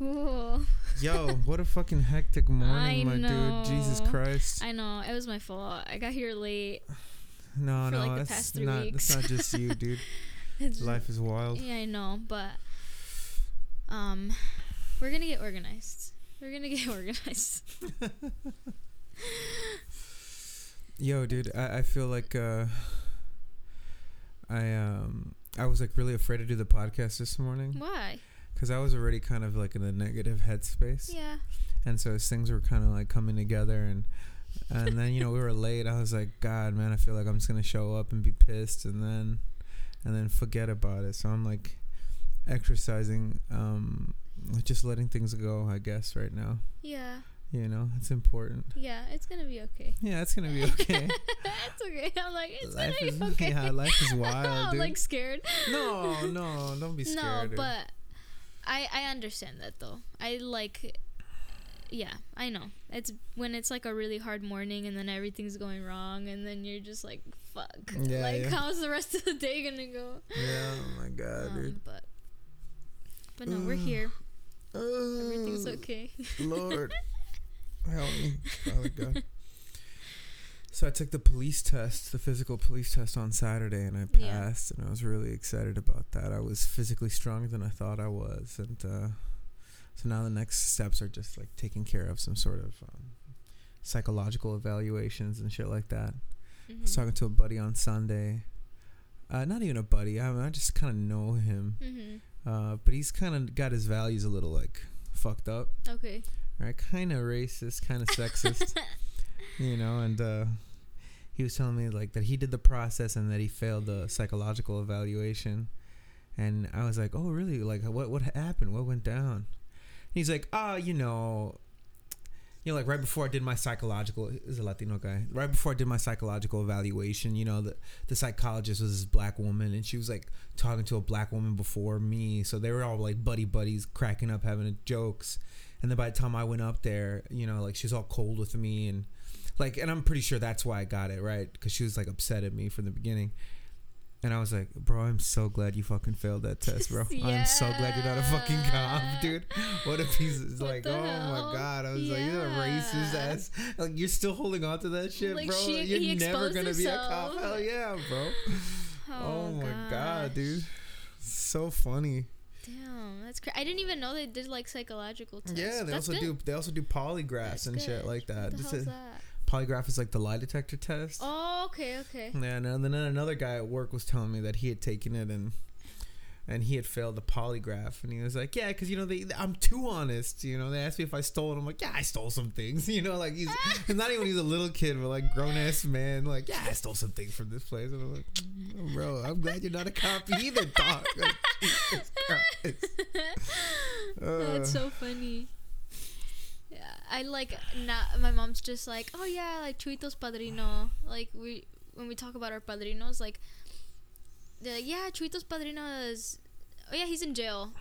Yo, what a fucking hectic morning, I my dude. Jesus. Christ. I know it was my fault. I got here late. No, no, like, it's not. weeks. It's not just you, dude. Life is wild. Yeah, I know, but um, we're gonna get organized. We're gonna get organized. Yo, dude, I, I feel like uh, I um I was like really afraid to do the podcast this morning Why? Because I was already kind of like in a negative headspace, Yeah. and so as things were kind of like coming together and. And then you know we were late. I was like, God, man, I feel like I'm just gonna show up and be pissed, and then, and then forget about it. So I'm like, exercising, um, just letting things go. I guess right now, Yeah. you know, it's important. Yeah. It's gonna be okay. Yeah, it's gonna be okay. it's okay. I'm like, it's life gonna is be okay. yeah, life is wild, I'm like scared. no, no, don't be scared. no, but I I understand that though. I like yeah, I know. It's when it's like a really hard morning and then everything's going wrong and then you're just like fuck. Yeah, like yeah. how's the rest of the day going to go? yeah, oh my god, Um, dude. but but no, we're here. Everything's okay. Lord, help me, Father God. So I took the police test, the physical police test on Saturday, and I Yeah. passed, and I was really excited about that. I was physically stronger than I thought I was, and uh, so now the next steps are just like taking care of some sort of um, psychological evaluations and shit like that. I was Mhm. talking to a buddy on Sunday. Uh, not even a buddy. I, I just kind of know him. Mhm. Uh, but he's kind of got his values a little like fucked up, Okay. right? Kind of racist, kind of sexist, you know. And uh, he was telling me like that he did the process and that he failed the psychological evaluation. And I was like, oh really? Like what what happened? What went down? And he's like, ah, you know. You know, like right before I did my psychological, is a Latino guy. Right before I did my psychological evaluation, you know, the the psychologist was this black woman, and she was like talking to a black woman before me, so they were all like buddy buddies, cracking up, having jokes. And then by the time I went up there, you know, like she was all cold with me, and like, and I'm pretty sure that's why I got it right, because she was like upset at me from the beginning. And I was like, bro, I'm so glad you fucking failed that test, bro. I'm so glad you're not a fucking cop, dude. What if he's like, oh hell? my god, I was like, you're a racist ass. Like you're still holding on to that shit, Like, bro. she- you're never gonna be a cop. Hell yeah, bro. Oh, Oh, my god, dude. So funny. Damn, that's cra- I didn't even know they did like psychological tests. Yeah, they That's also good. do they also do polygraphs That's and shit like that. What the hell's is- that? Polygraph is like the lie detector test. Oh, okay, okay. Yeah, and then another guy at work was telling me that he had taken it and and he had failed the polygraph, and he was like, "Yeah, because you know they, I'm too honest. You know, they asked me if I stole it. I'm like, yeah, I stole some things. You know, like he's, not even he's a little kid, but like grown ass man. Like, yeah, I stole some things from this place. And I'm like, "Mm, bro, I'm glad you're not a cop either, dog. Like, Jesus Christ. That's Uh, so funny. Yeah, I like not. My mom's just like, oh yeah, like Chuito's padrino. Like we when we talk about our padrinos, like they're like, yeah, Chuito's padrino is. Oh yeah, he's in jail,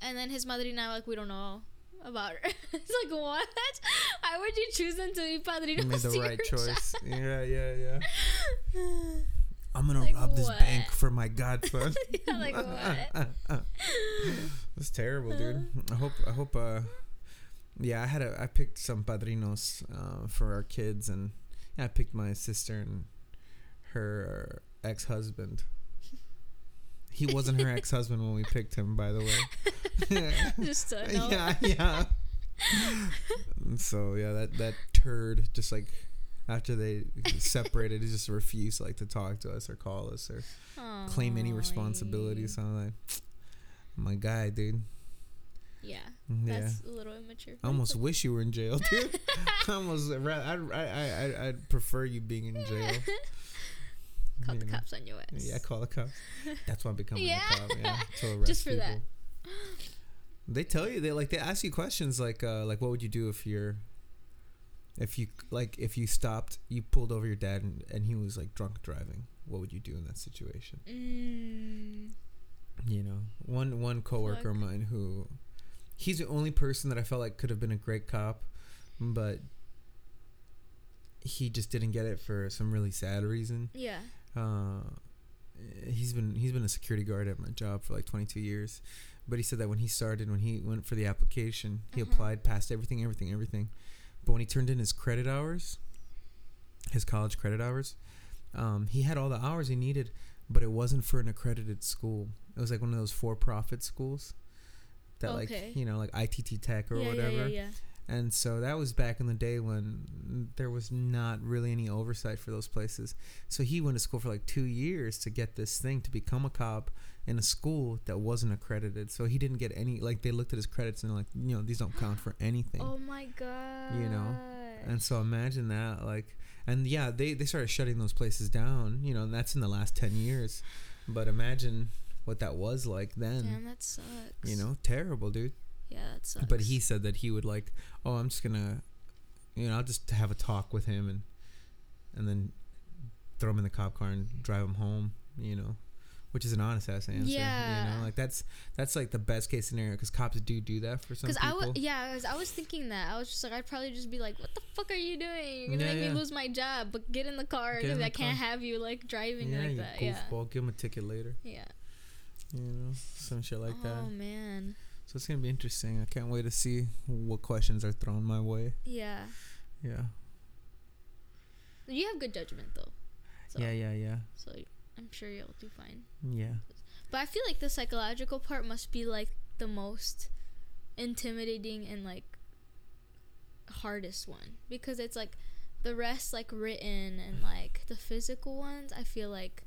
and then his madrina like we don't know about her. it's like what? Why would you choose them to be you padrinos? made the right choice. Yeah, yeah, yeah. I'm gonna Like rob this bank for my godson. Yeah, like what? That's terrible, dude. I hope. I hope. Uh, yeah, I had a. I picked some padrinos uh, for our kids, and yeah, I picked my sister and her ex husband. He wasn't her ex husband when we picked him, by the way. just uh, no. yeah, yeah. So yeah, that that turd just like after they separated, he just refused like to talk to us or call us or claim any responsibility. So I'm like, my guy, dude. Yeah, Yeah. that's a little immature. I almost wish you were in jail, dude. I almost, I'd, I'd, I'd, I'd prefer you being in jail. Call the know? cops on your ass. Yeah, call the cops. That's why I'm becoming Yeah. a cop. Yeah, to arrest Just for people. that. They tell you they like they ask you questions like uh like what would you do if you're if you like if you stopped you pulled over your dad and, and he was like drunk driving what would you do in that situation Mm, you know one one coworker of mine who he's the only person that I felt like could have been a great cop but he just didn't get it for some really sad reason yeah. uh, he's been he's been a security guard at my job for like 22 years But he said that when he started, when he went for the application, he Uh-huh. applied, passed everything, everything, everything. But when he turned in his credit hours, his college credit hours, um, he had all the hours he needed, but it wasn't for an accredited school. It was like one of those for-profit schools that, Okay. like you know, like ITT Tech or yeah, whatever. yeah. And so that was back in the day when there was not really any oversight for those places. So he went to school for like two years to get this thing to become a cop in a school that wasn't accredited. So he didn't get any, like, they looked at his credits and, like, you know, these don't count for anything. Oh my god. You know, And so imagine that, like, and yeah, they, they started shutting those places down, you know, and that's in the last 10 years. But imagine what that was like then. Damn, that sucks. You know, terrible, dude. Yeah, that sucks. But he said that he would like, oh, I'm just gonna, you know, I'll just have a talk with him and, and then, throw him in the cop car and drive him home. You know, which is an honest ass answer. Yeah, You know, like that's that's like the best case scenario because cops do do that for some Because I was, yeah, cause I was thinking that. I was just like, I'd probably just be like, "What the fuck are you doing? You're gonna Yeah, make yeah. me lose my job." But get in the car because I can't have you like driving yeah, like that. Yeah, goofball. Give him a ticket later. yeah. You know, some shit like oh that. Oh man, So it's gonna be interesting. I can't wait to see what questions are thrown my way. yeah. Yeah. You have good judgment though. So, Yeah, yeah, yeah, So I'm sure you'll do fine. yeah. But I feel like the psychological part must be like the most intimidating and like hardest one because it's like the rest like written and like the physical ones I feel like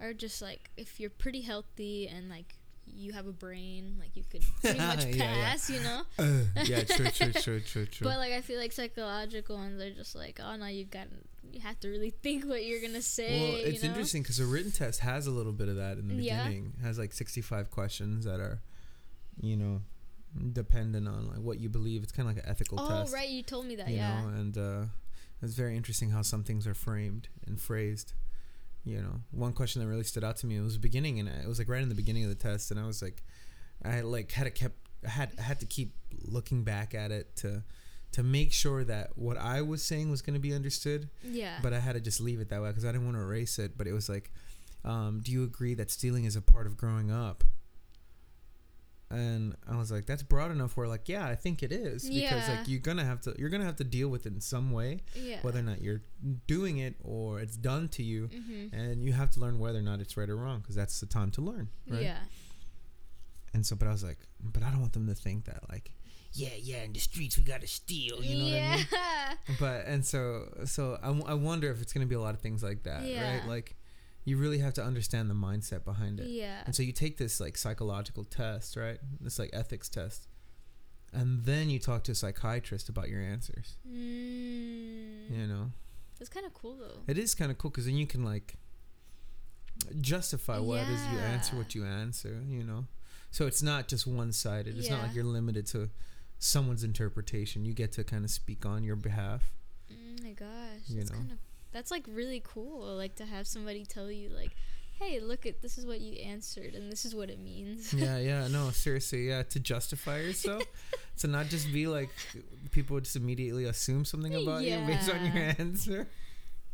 are just like if you're pretty healthy and like you have a brain like you could pretty much Yeah, yeah. pass you know yeah, true, true, true, true, true. but like I feel like psychological ones are just like oh no you got to you have to really think what you're gonna say Well, it's you know? interesting because a written test has a little bit of that in the Yeah. beginning. It has like 65 questions that are, you know, dependent on like what you believe. It's kind of like an ethical oh test. right you told me that you yeah know, and uh, it's very interesting how some things are framed and phrased. You know, one question that really stood out to me it was the beginning, and it was like right in the beginning of the test, and I was like, I like had to kept I had had to keep looking back at it to to make sure that what I was saying was going to be understood yeah but I had to just leave it that way because I didn't want to erase it. But it was like, um, do you agree that stealing is a part of growing up? And I was like, that's broad enough. Where like, yeah, I think it is because Yeah. like you're gonna have to you're gonna have to deal with it in some way, yeah whether or not you're doing it or it's done to you, mm-hmm. and you have to learn whether or not it's right or wrong because that's the time to learn, right? yeah And so, but I was like, but I don't want them to think that like, yeah, yeah, in the streets we gotta steal, you know what I mean? but and so so I, w- I wonder if it's going to be a lot of things like that Yeah. right like you really have to understand the mindset behind it. Yeah. And so you take this like psychological test right? This like ethics test and then you talk to a psychiatrist about your answers. Mm. you know? It's kind of cool though. it is kind of cool because then you can like justify what it is you answer what you answer you know? So it's not just one-sided. It's not like you're limited to someone's interpretation. You get to kind of speak on your behalf. Oh my gosh, You know. That's like really cool. Like to have somebody tell you like, "Hey, look at this is what you answered, and this is what it means." yeah, yeah, no, seriously, yeah, to justify yourself, to not just be like people would just immediately assume something about you based on your Yeah. answer.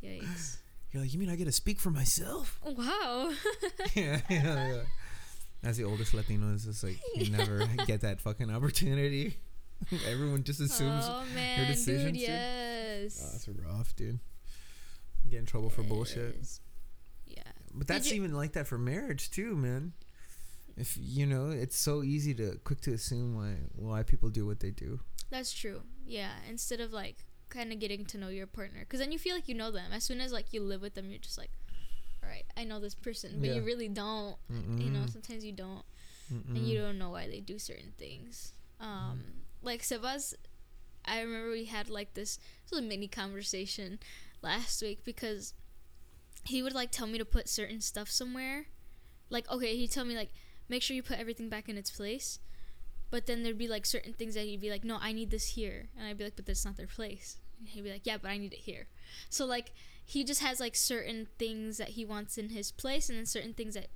Yikes! You're like, you mean I get to speak for myself? Wow. yeah, yeah, yeah. As the oldest Latino, it's just like you never get that fucking opportunity. Everyone just assumes. oh man, decisions, dude, dude? yes. Oh, that's rough, dude. Get in trouble for bullshit. Yeah. But that's you- even like that for marriage too, man. If you know, it's so easy to quick to assume why why people do what they do. That's true. Yeah. Instead of like kind of getting to know your partner, because then you feel like you know them. As soon as like you live with them, you're just like, all right, I know this person, but Yeah. you really don't. You know, sometimes you don't. Mm-mm. and you don't know why they do certain things. Um, like Sebas, I remember we had like this, this was mini conversation last week because he would like tell me to put certain stuff somewhere. Like, okay, he'd tell me like, make sure you put everything back in its place. But then there'd be like certain things that he'd be like, no, I need this here, and I'd be like, but that's not their place. And he'd be like, yeah, but I need it here. So like, he just has like certain things that he wants in his place, and then certain things that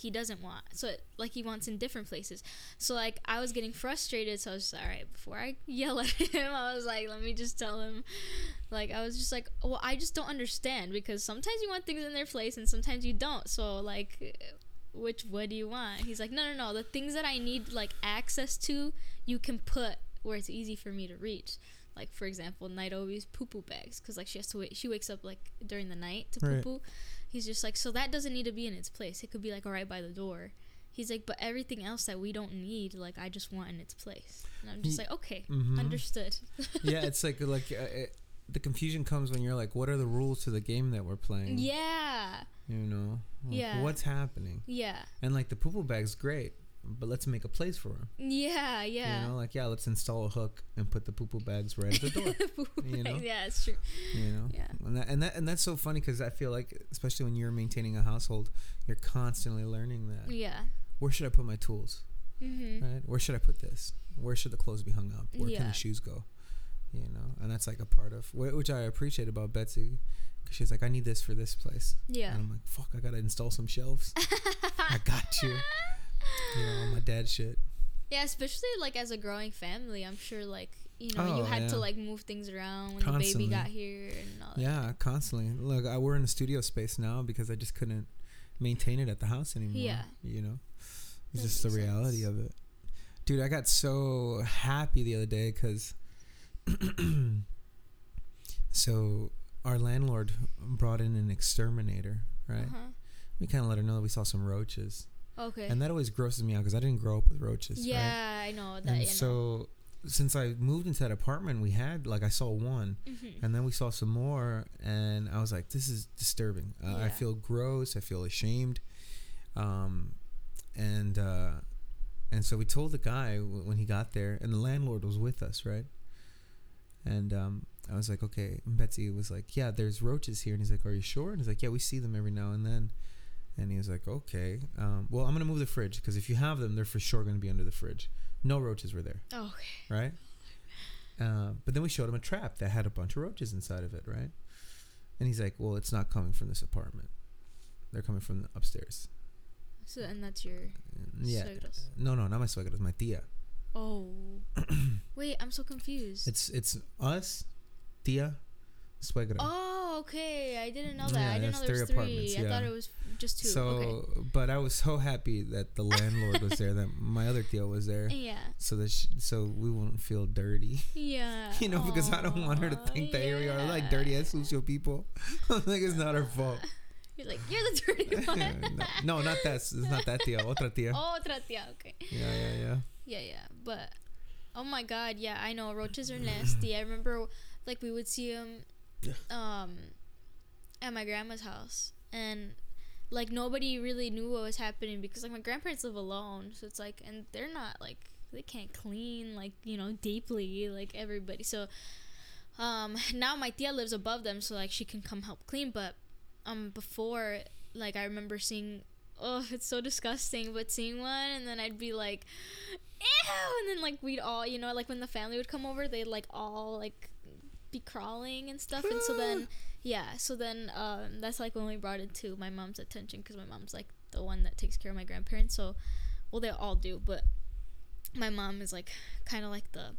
he doesn't want. So it, like he wants in different places. So like I was getting frustrated, so I was just all right. Before I yell at him, I was like, let me just tell him. Like I was just like, well, I just don't understand because sometimes you want things in their place and sometimes you don't. So like, which what do you want? He's like, no, no, no. The things that I need like access to, you can put where it's easy for me to reach. Like for example, Nairobi's poo poo bags, because like she has to wait. She wakes up like during the night to poo Right. He's just like, so that doesn't need to be in its place. It could be like right by the door. He's like, but everything else that we don't need, like I just want in its place. And I'm just like, okay, Mhm. understood. yeah, it's like like uh, it, the confusion comes when you're like, what are the rules to the game that we're playing? yeah, You know, Like, Yeah. What's happening? yeah, And like the poo bag's great, but let's make a place for them. yeah, yeah. You know, like yeah, let's install a hook and put the poo bags right at the door. you know? yeah, it's true. you know, Yeah. and that and that and that's so funny because I feel like, especially when you're maintaining a household, you're constantly learning that. Yeah. Where should I put my tools? Mm-hmm. Right? Where should I put this? Where should the clothes be hung up? Where can the shoes go? You know, and that's like a part of which I appreciate about Betsy. She's like, I need this for this place. Yeah. And I'm like, fuck, I gotta install some shelves. I got you. You know, my dad shit. Yeah, especially like as a growing family, I'm sure like you know you Oh, had to like move things around when the baby got here and all that. Yeah, constantly. Look, I, we're in a studio space now because I just couldn't maintain it at the house anymore. Yeah. You know, it's That just the reality sense. of it. Dude, I got so happy the other day because. so, our landlord brought in an exterminator, right? Uh-huh. We kind of let her know that we saw some roaches. Okay. And that always grosses me out because I didn't grow up with roaches. right? yeah, I know that. And you know. so, since I moved into that apartment, we had, like, I saw one. Mhm. And then we saw some more, and I was like, "This is disturbing. Uh, I feel gross. I feel ashamed." Um, and uh, and so we told the guy w- when he got there, and the landlord was with us, right? And um, I was like, "Okay." And Betsy was like, "Yeah, there's roaches here," and he's like, "Are you sure?" And he's like, "Yeah, we see them every now and then." And he was like, "Okay. Um, well, I'm gonna move the fridge because if you have them, they're for sure gonna be under the fridge. No roaches were there." Oh, okay. right? Uh, but then we showed him a trap that had a bunch of roaches inside of it, right? And he's like, "Well, it's not coming from this apartment. They're coming from upstairs." So and that's your Yeah. suegros. No, no, not my suegros, my tia. Oh. Wait, I'm so confused. It's it's us, tia, suegra. oh, okay. I didn't know that. Yeah, I didn't know there was three I thought it was just two. so, okay. but I was so happy that the landlord was there, that my other tia was there, Yeah. so that sh so we wouldn't feel dirty. Yeah. You know, because I don't want her to think that we are like dirty as sucio people. I'm like, it's not her fault. You're like, you're the dirty one. no, no, not that. It's not that tia. Otra tia. Otra tía. Okay. Yeah, yeah, yeah. Yeah, yeah. But, oh my god, yeah, I know. Roaches are nasty. I remember, like, we would see them um, at my grandma's house. And, like, nobody really knew what was happening because, like, my grandparents live alone. So it's like, and they're not, like, they can't clean, like, you know, deeply, like everybody. So, um, now my tia lives above them. So, like, she can come help clean. But, um, before, like, I remember seeing oh, it's so disgusting. But seeing one, and then I'd be like, ew, and then like we'd all, you know, like when the family would come over, they'd like all like be crawling and stuff. And so then, yeah, so then um, that's like when we brought it to my mom's attention because my mom's like the one that takes care of my grandparents. So, well, they all do, but my mom is like kind of like the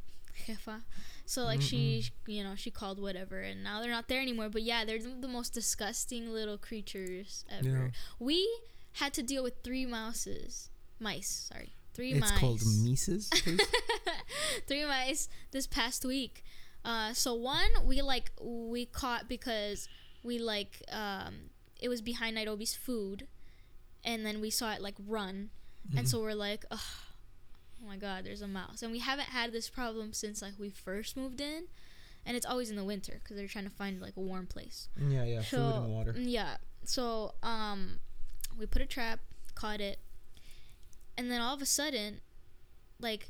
jefa. So like she, you know, she called whatever, and now they're not there anymore. But yeah, they're the most disgusting little creatures ever. Yeah. We had to deal with three mouses, mice. Sorry, three It's mice. called Mises. three mice this past week. Uh, so one we like we caught because we like um it was behind Nairobi's food, and then we saw it like run, and so we're like, oh my god, there's a mouse, and we haven't had this problem since like we first moved in, and it's always in the winter because they're trying to find like a warm place. yeah, yeah. Food So, and water. Yeah. So um, we put a trap, caught it, and then all of a sudden, like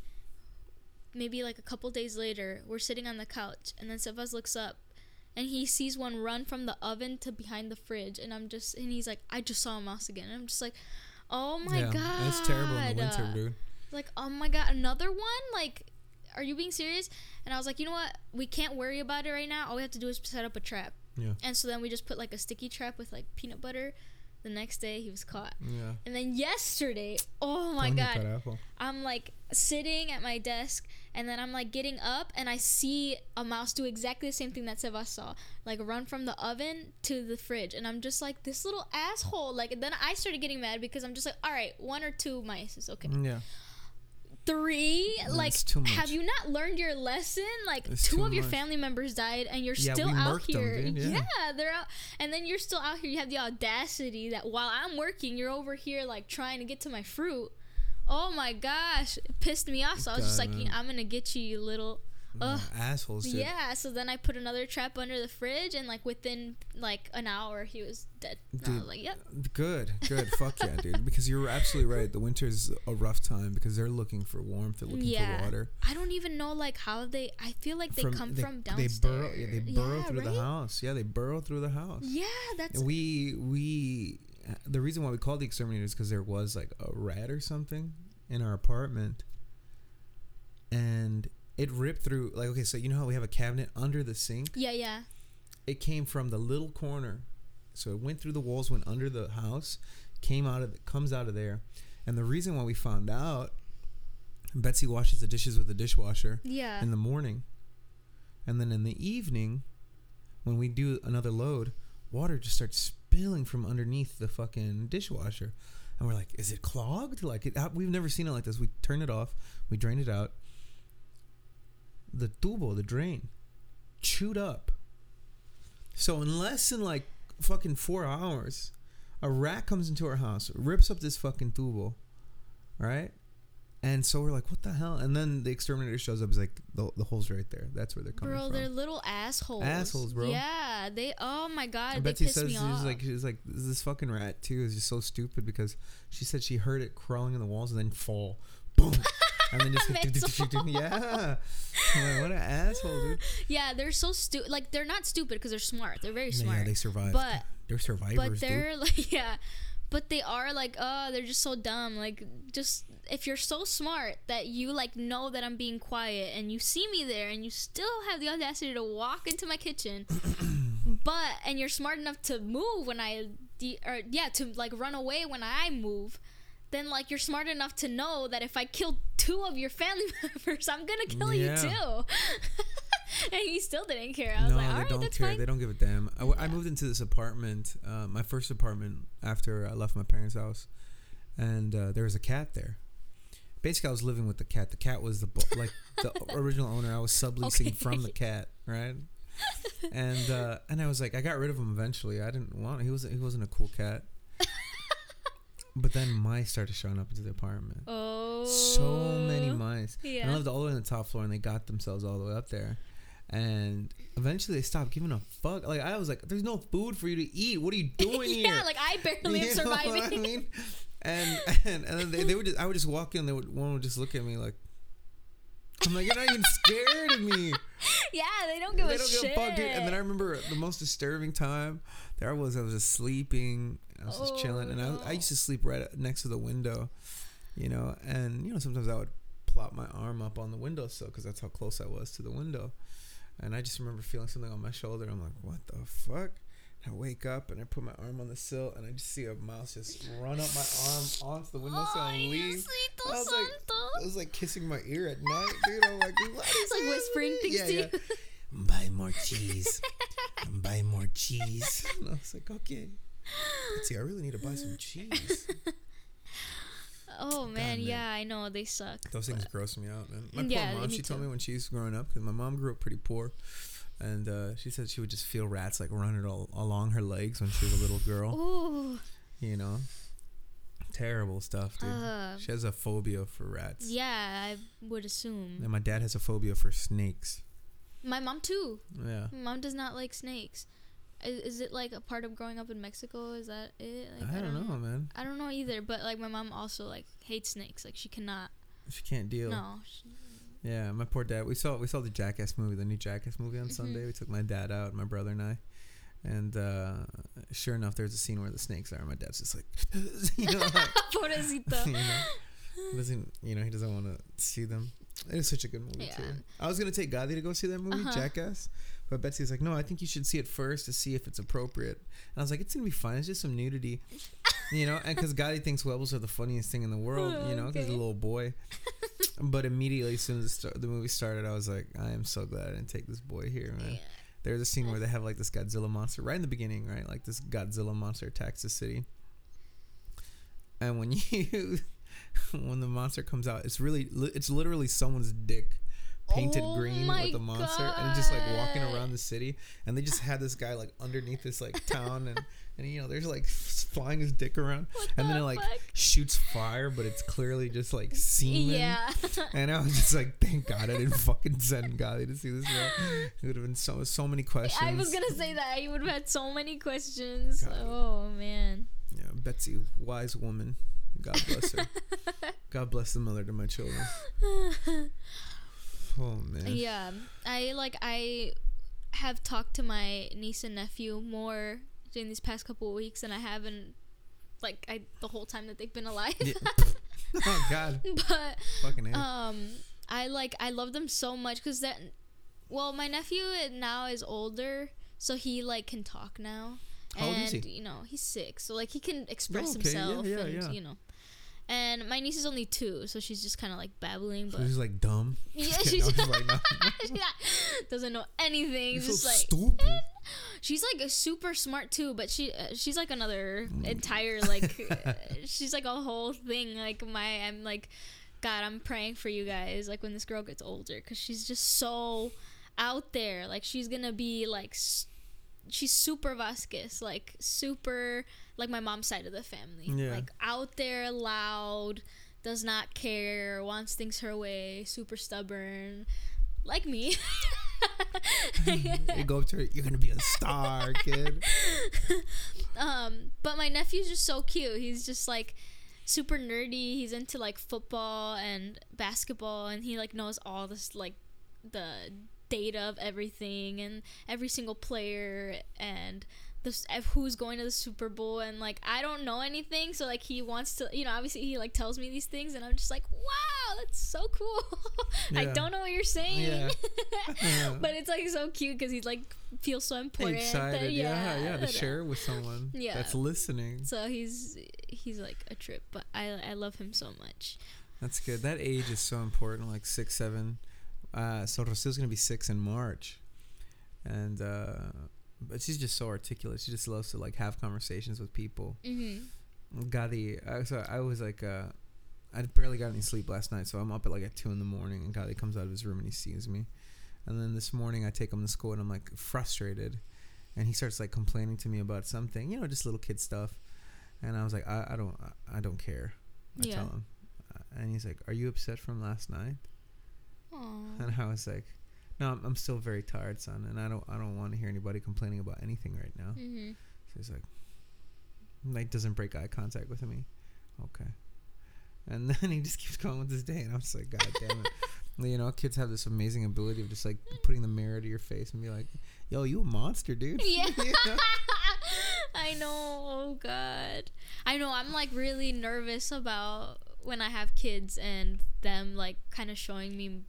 maybe like a couple days later, we're sitting on the couch, and then Sebas looks up, and he sees one run from the oven to behind the fridge, and I'm just, and he's like, I just saw a mouse again, and I'm just like, oh my yeah, god, That's terrible in the winter, Uh, dude. like oh my god another one? Like are you being serious? And i was like you know what? We can't worry about it right now. All we have to do is set up a trap. Yeah. and so then we just put like a sticky trap with like peanut butter. The next day he was caught. Yeah. and then yesterday oh my Coño, god i'm like sitting at my desk And then I'm like getting up and I see a mouse do exactly the same thing that Sebas saw. Like run from the oven to the fridge. And I'm just like, this little asshole. Like, then I started getting mad because I'm just like, all right, one or two mice is okay. Mm, yeah. Three, like, That's much. have you not learned your lesson? Like, It's two of your much. family members died and you're Yeah, still out here. dude, yeah. they're out. And then you're still out here. You have the audacity that while I'm working, you're over here, like, trying to get to my fruit. Oh my gosh. It pissed me off. So I was just like. I'm going to get you, you little. Ugh. Assholes, dude. Yeah, so then I put another trap under the fridge, and like within like an hour, he was dead. And I was like, "Yep." Good, good. Fuck yeah, dude. Because you're absolutely right. The winter is a rough time because they're looking for warmth. They're looking Yeah. for water. I don't even know like how they. I feel like they come from downstairs. They burrow. Yeah, they burrow Yeah, through the house. Yeah, they burrow through the house. Yeah, that's And we we the reason why we called the exterminator is because there was like a rat or something in our apartment, and it ripped through. Like okay, so you know how we have a cabinet under the sink. yeah, yeah. It came from the little corner, so it went through the walls, went under the house, came out of comes out of there, and the reason why we found out, Betsy washes the dishes with the dishwasher Yeah. in the morning. And then in the evening, when we do another load, water just starts spilling from underneath the fucking dishwasher. And we're like, is it clogged? Like, it, we've never seen it like this. We turn it off, we drain it out. The tubo, the drain, chewed up. So in less than like fucking four hours, a rat comes into our house, rips up this fucking tubo, right? And so we're like, what the hell? And then the exterminator shows up. He's like, the, the hole's right there. That's where they're coming Bro, from. Bro, they're little assholes. Assholes, bro. Yeah, they. Oh my god, And they Betsy piss says me she off. like, she's like, this fucking rat too is just so stupid because she said she heard it crawling in the walls and then fall, boom, and then just yeah. Like, what an asshole, dude. yeah, they're so stupid. Like they're not stupid because they're smart. They're very smart. Yeah, they survived. But they're survivors, but they're like yeah but they are like oh they're just so dumb like just if you're so smart that you like know that i'm being quiet and you see me there and you still have the audacity to walk into my kitchen but and you're smart enough to move when i de- or yeah to like run away when i move then like you're smart enough to know that if i kill two of your family members i'm gonna kill Yeah. you too and he still didn't care i was no, like all they right don't that's care. fine They don't give a damn. I, Yeah. moved into this apartment, uh, my first apartment after I left my parents' house, and uh, there was a cat there. Basically, I was living with the cat. The cat was the like the original owner. I was subleasing Okay. from the cat, right? And uh, and I was like, I got rid of him eventually. I didn't want. He wasn't. He wasn't a cool cat. But then mice started showing up into the apartment. oh So many mice. And yeah I lived all the way on the top floor, and they got themselves all the way up there. And eventually, they stopped giving a fuck. Like I was like, "There's no food for you to eat. What are you doing here?" yeah, like I barely am You what surviving. I mean? And and and then they, they would just I would just walk in. They would one would just look at me like. I'm like, you're not even scared of me. yeah, they don't give they a don't shit. give a fuck, dude. And then I remember the most disturbing time. There I was. I was just sleeping. I was just chilling, Oh, and I. I used to sleep right next to the window, you know. And you know, sometimes I would plop my arm up on the windowsill because that's how close I was to the window. And I just remember feeling something on my shoulder. I'm like, what the fuck? And I wake up and I put my arm on the sill, and I just see a mouse just run up my arm onto the windowsill Ay, and leave. I was like, it was like kissing my ear at night, dude. I'm like, what is like whispering things yeah, to yeah. you. Buy more cheese. buy more cheese. And I was like, okay. Let's see, I really need to buy some cheese. Oh man, man. yeah, I know they suck. Those things gross me out, man. My Yeah, poor mom, she told me when she was growing up, because my mom grew up pretty poor. And uh, she said she would just feel rats like running all along her legs when she was a little girl. Ooh, You know? Terrible stuff, dude. uh, she has a phobia for rats. yeah, I would assume. And my dad has a phobia for snakes. My mom too. Yeah. My mom does not like snakes. Is, is it like a part of growing up in Mexico? Is that it? Like, I don't know, man. I don't know either. But like my mom also like hates snakes. Like she cannot. She can't deal. No. She, Yeah, my poor dad. We saw we saw the Jackass movie, the new Jackass movie on Mhm. Sunday. We took my dad out, my brother and I, and uh, sure enough, there's a scene where the snakes are. And My dad's just like, you know, like, you know, doesn't you know he doesn't want to see them. It was such a good movie Yeah. too. I was gonna take Gotti to go see that movie, Uh-huh. Jackass, but Betsy's like, no, I think you should see it first to see if it's appropriate. And I was like, it's gonna be fine. It's just some nudity. you know, and because Gotti thinks werewolves are the funniest thing in the world, you know, because he's a little boy. but immediately, as soon as the, start, the movie started, I was like, I am so glad I didn't take this boy here, man. Yeah. There's a scene where they have like this Godzilla monster right in the beginning, right? Like this Godzilla monster attacks the city. And when you when the monster comes out, it's really it's literally someone's dick painted Oh green with the monster and just like walking around the city and they just had this guy like underneath this like town and and you know there's like flying his dick around What and then it like fuck? shoots fire but it's clearly just like semen Yeah. and I was just like, thank God I didn't fucking send Gotti to see this. It would have been so so many questions. I was gonna say that I would have had so many questions. God. Oh man. Yeah, Betsy, wise woman. God bless her. God bless the mother to my children. Oh man. Yeah, I like I have talked to my niece and nephew more during these past couple of weeks than I have in like I the whole time that they've been alive. Yeah. oh God, but fucking um, I like I love them so much because that. Well, my nephew now is older, so he like can talk now. How old and is he? you know he's six, so like he can express Oh, okay. Himself, yeah, and yeah. you know. And my niece is only two, so she's just kind of like babbling, So but he's like dumb. yeah, Just she's kidding. Like, no. doesn't know anything. You're just so like stupid. she's like a super smart too, but she uh, she's like another entire like uh, she's like a whole thing. Like my I'm like God, I'm praying for you guys. Like when this girl gets older, because she's just so out there. Like she's gonna be like. s She's super Vasquez, like super, like my mom's side of the family. Yeah. Like out there, loud, does not care, wants things her way, super stubborn, like me. You go up to her. You're gonna be a star, kid. um, but my nephew's just so cute. He's just like super nerdy. He's into like football and basketball, and he like knows all this like the data of everything and every single player and this who's going to the Super Bowl and like I don't know anything so like he wants to you know obviously he like tells me these things and I'm just like wow that's so cool I don't know what you're saying Yeah. Yeah. but it's like so cute because he's like feels so important that- Excited, yeah, yeah, to share it with someone Yeah. that's listening. so he's he's like a trip, but I I love him so much. That's good. That age is so important, like six, seven. Uh, so Rocio's gonna be six in March, and uh, but she's just so articulate. She just loves to like have conversations with people. Mm-hmm. Gotti, uh, so I was like, uh, I barely got any sleep last night, so I'm up at like at two in the morning, and Gotti comes out of his room and he sees me, and then this morning I take him to school and I'm like frustrated, and he starts like complaining to me about something, you know, just little kid stuff, and I was like, I, I don't, I, I don't care. I Yeah. tell him, and he's like, Are you upset from last night? Aww. And I was like, No, I'm, I'm still very tired, son, and I don't, I don't want to hear anybody complaining about anything right now. Mm-hmm. So he's like, like doesn't break eye contact with me. Okay. And then he just keeps going with his day, and I'm just like, God damn it. You know, kids have this amazing ability of just like putting the mirror to your face and be like, "Yo, you a monster, dude." Yeah. You know? I know. Oh God. I know. I'm like really nervous about when I have kids and them like kind of showing me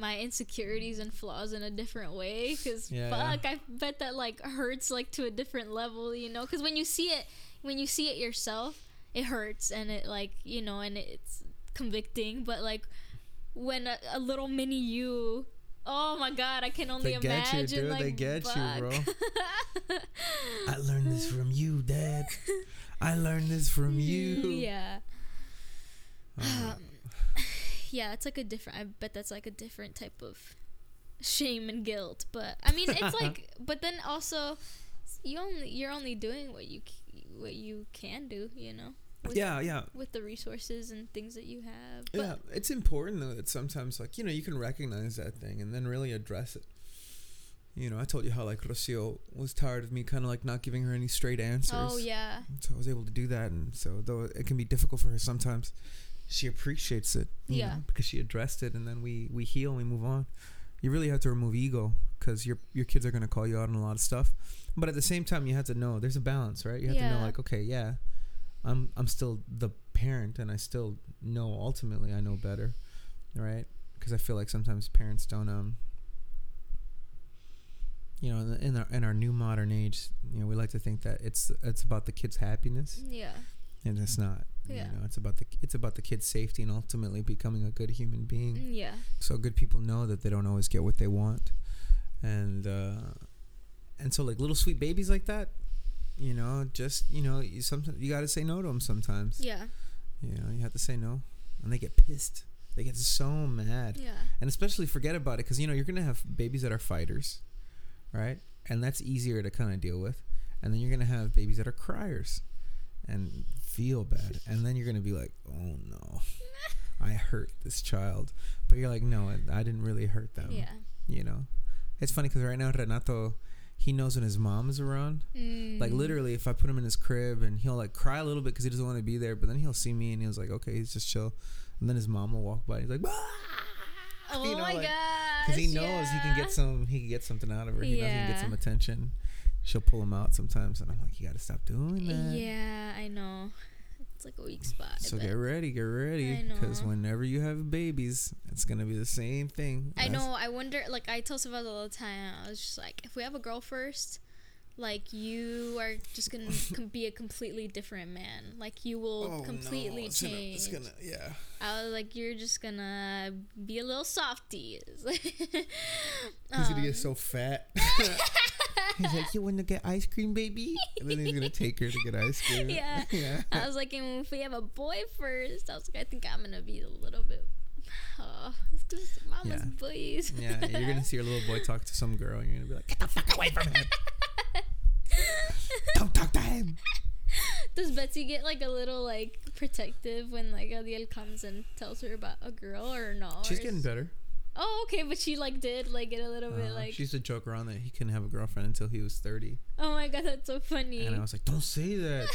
my insecurities and flaws in a different way because Yeah, fuck i bet that like hurts like to a different level you know because when you see it when you see it yourself it hurts and it like you know and it's convicting but like when a, a little mini you oh my god i can only They get you, imagine dude. like They get you, bro. I learned this from you, Dad. I learned this from you. yeah Uh, yeah it's like a different i bet that's like a different type of shame and guilt but i mean it's like but then also you only you're only doing what you what you can do you know with, yeah, yeah. with the resources and things that you have but Yeah, it's important though that sometimes like you know you can recognize that thing and then really address it. You know, I told you how like Rocio was tired of me kind of like not giving her any straight answers. oh yeah So I was able to do that, and so though it can be difficult for her sometimes, she appreciates it. Yeah. know, because she addressed it, and then we we heal and we move on. You really have to remove ego because your your kids are gonna call you out on a lot of stuff, but at the same time you have to know there's a balance, right? You have to know like okay, yeah, I'm I'm still the parent, and I still know ultimately I know better, right? Because I feel like sometimes parents don't um. You know, in, the, in our in our new modern age, you know, we like to think that it's it's about the kid's happiness, yeah and it's not. Yeah. You know, it's about the it's about the kid's safety and ultimately becoming a good human being. Mm, Yeah. So good people know that they don't always get what they want, and uh, and so like little sweet babies like that, you know, just you know, you sometimes you got to say no to them sometimes. Yeah. You know, you have to say no, and they get pissed. They get so mad, Yeah. and especially forget about it because you know you're gonna have babies that are fighters, right? And that's easier to kind of deal with, and then you're gonna have babies that are criers, and feel bad, and then you're gonna be like, oh no, I hurt this child, but you're like, no, I, I didn't really hurt them. Yeah. You know, it's funny because right now Renato, he knows when his mom is around. Like Mm. literally, if I put him in his crib and he'll like cry a little bit because he doesn't want to be there, but then he'll see me and he was like, okay, he's just chill. And then his mom will walk by. And he's like, Oh you know, my like, because he knows he can get some, he can get something out of her. He knows he can get some attention. She'll pull them out sometimes, and I'm like, you got to stop doing that. Yeah, I know. It's like a weak spot. So get ready, get ready, because whenever you have babies, it's gonna be the same thing. I That's- know. I wonder. Like I tell Sebas all the time. I was just like, if we have a girl first, like you are just gonna com- be a completely different man. Like you will Oh, no, completely it's gonna- change. it's gonna, yeah. I was like, you're just gonna be a little softy. He's Um, gonna get so fat. he's like, "You want to get ice cream, baby?" And then he's gonna take her to get ice cream. Yeah. yeah. I was like, and if we have a boy first, I was like, I think I'm gonna be a little bit. Oh, it's because mama's Yeah. boys. Yeah, you're gonna see your little boy talk to some girl, and you're gonna be like, "Get the fuck away from him! Don't talk to him!" Does Betsy get like a little like protective when like Adiel comes and tells her about a girl or no? She's Or getting better. Oh, okay, but she like did like get a little bit Uh, like. she used to joke around that he couldn't have a girlfriend until he was 30, Oh my god, that's so funny. and I was like, "Don't say that."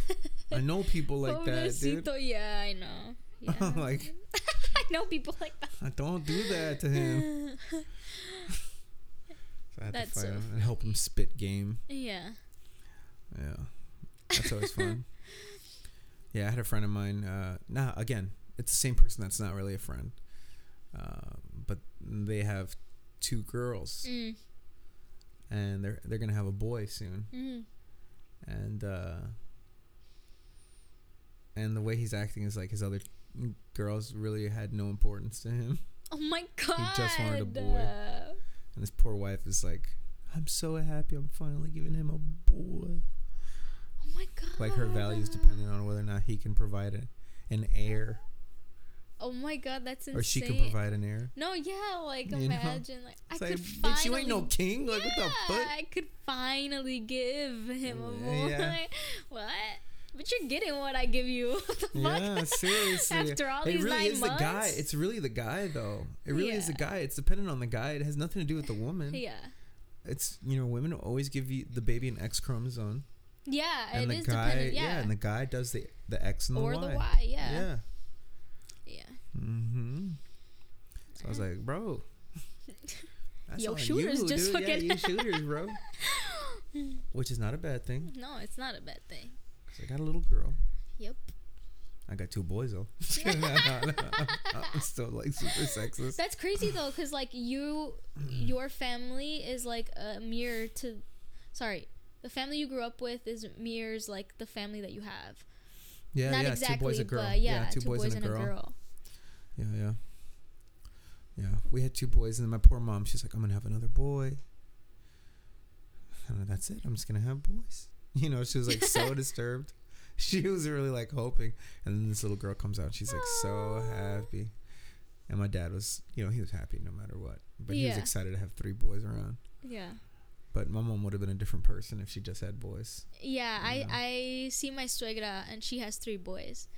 I know people like that, dude. Yeah, I know. Yeah. I'm like, I know people like that. I don't do that to him. So I had That's to fight so him and help him spit game. yeah. Yeah, that's always fun. Yeah, I had a friend of mine. Uh, nah, again, it's the same person that's not really a friend, uh, they have two girls, Mm. and they're they're gonna have a boy soon, Mm. and uh, and the way he's acting is like his other girls really had no importance to him, Oh my god. He just wanted a boy. and his poor wife is like, "I'm so happy, I'm finally giving him a boy." Oh my god. Like her values depending on whether or not he can provide a, an heir. Oh my god, that's insane. or she could provide an heir. No, yeah, like You know? imagine, like I could finally. bitch, you ain't no king. Like, what the fuck? I could finally give him a boy. yeah. what? But you're getting what I give you. What the Yeah, seriously. After all it these really nine is months. the guy. It's really the guy, though. It really is the guy. It's dependent on the guy. It has nothing to do with the woman. yeah. It's you know, women always give you the baby an X chromosome, Yeah, and it the is guy, dependent. Yeah. and the guy does the the X and the or Y. the Y. Yeah. Yeah. Yeah. Mm-hmm. So I was like, bro. That's Yo, shooters you, just dude. Yeah, fucking- you shooters, bro. Which is not a bad thing. No, it's not a bad thing. 'cause I got a little girl. Yep. I got two boys though. I'm still like super sexist. That's crazy though, cause like you, your family is like a mirror to, sorry, the family you grew up with is mirrors like the family that you have. Yeah, Not yeah, exactly, two boys, a girl. but yeah, two, boys, and a girl. Yeah, yeah, yeah. We had two boys, and then my poor mom, she's like, "I'm gonna have another boy." And that's it. I'm just gonna have boys. You know, she was like so disturbed. She was really like hoping, and then this little girl comes out. She's like so happy, and my dad was, you know, he was happy no matter what. But he was excited to have three boys around. Yeah. But my mom would have been a different person if she just had boys. Yeah, I Yeah. I see my suegra and she has three boys,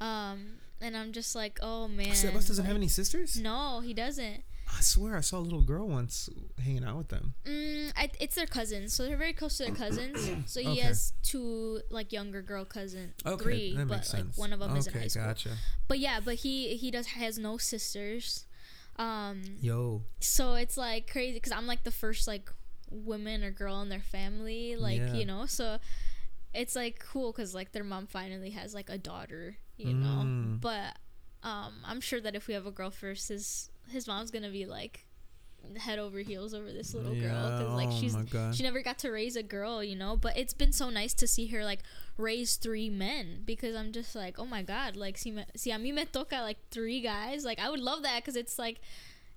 um, and I'm just like, oh man. Sebas doesn't like- have any sisters. No, he doesn't. I swear I saw a little girl once hanging out with them. Mm, I, it's their cousins, so they're very close to their cousins. So he Okay. has two like younger girl cousins, Okay, three, but makes like one of them okay, is in high school. gotcha. But yeah, but he he does has no sisters. Um, Yo, so it's like crazy because I'm like the first like woman or girl in their family, like Yeah. you know. So it's like cool because like their mom finally has like a daughter, you know. Mm. But um, I'm sure that if we have a girl first, his his mom's gonna be like, head over heels over this little girl because like she's she never got to raise a girl, you know. But it's been so nice to see her like raise three men because I'm just like, oh my god, like see, me, si a mí me toca like three guys, like I would love that because it's like.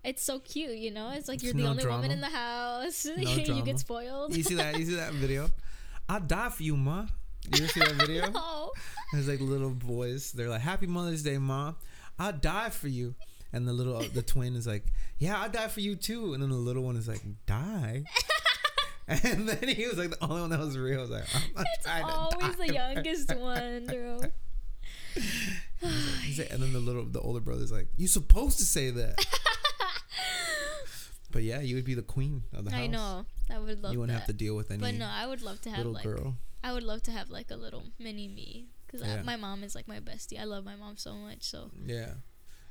It's so cute, you know. It's like It's you're the no only woman in the house. No you drama. get spoiled. You see that? You see that video? I'll die for you, ma. You ever see that video? no. There's like little boys. They're like, "Happy Mother's Day, mom. I'll die for you." And the little the twin is like, "Yeah, I'll die for you too." And then the little one is like, "Die." and then he was like the only one that was real. I was like, "I'm It's always the youngest one, bro. He's like- and then the little the older brother's like, "You supposed to say that." but yeah, you would be the queen of the house. I know. I would love You wouldn't that. have to deal with any but no, I would love to have little like girl. I would love to have like a little mini me because Yeah. my mom is like my bestie. I love my mom so much. So Yeah.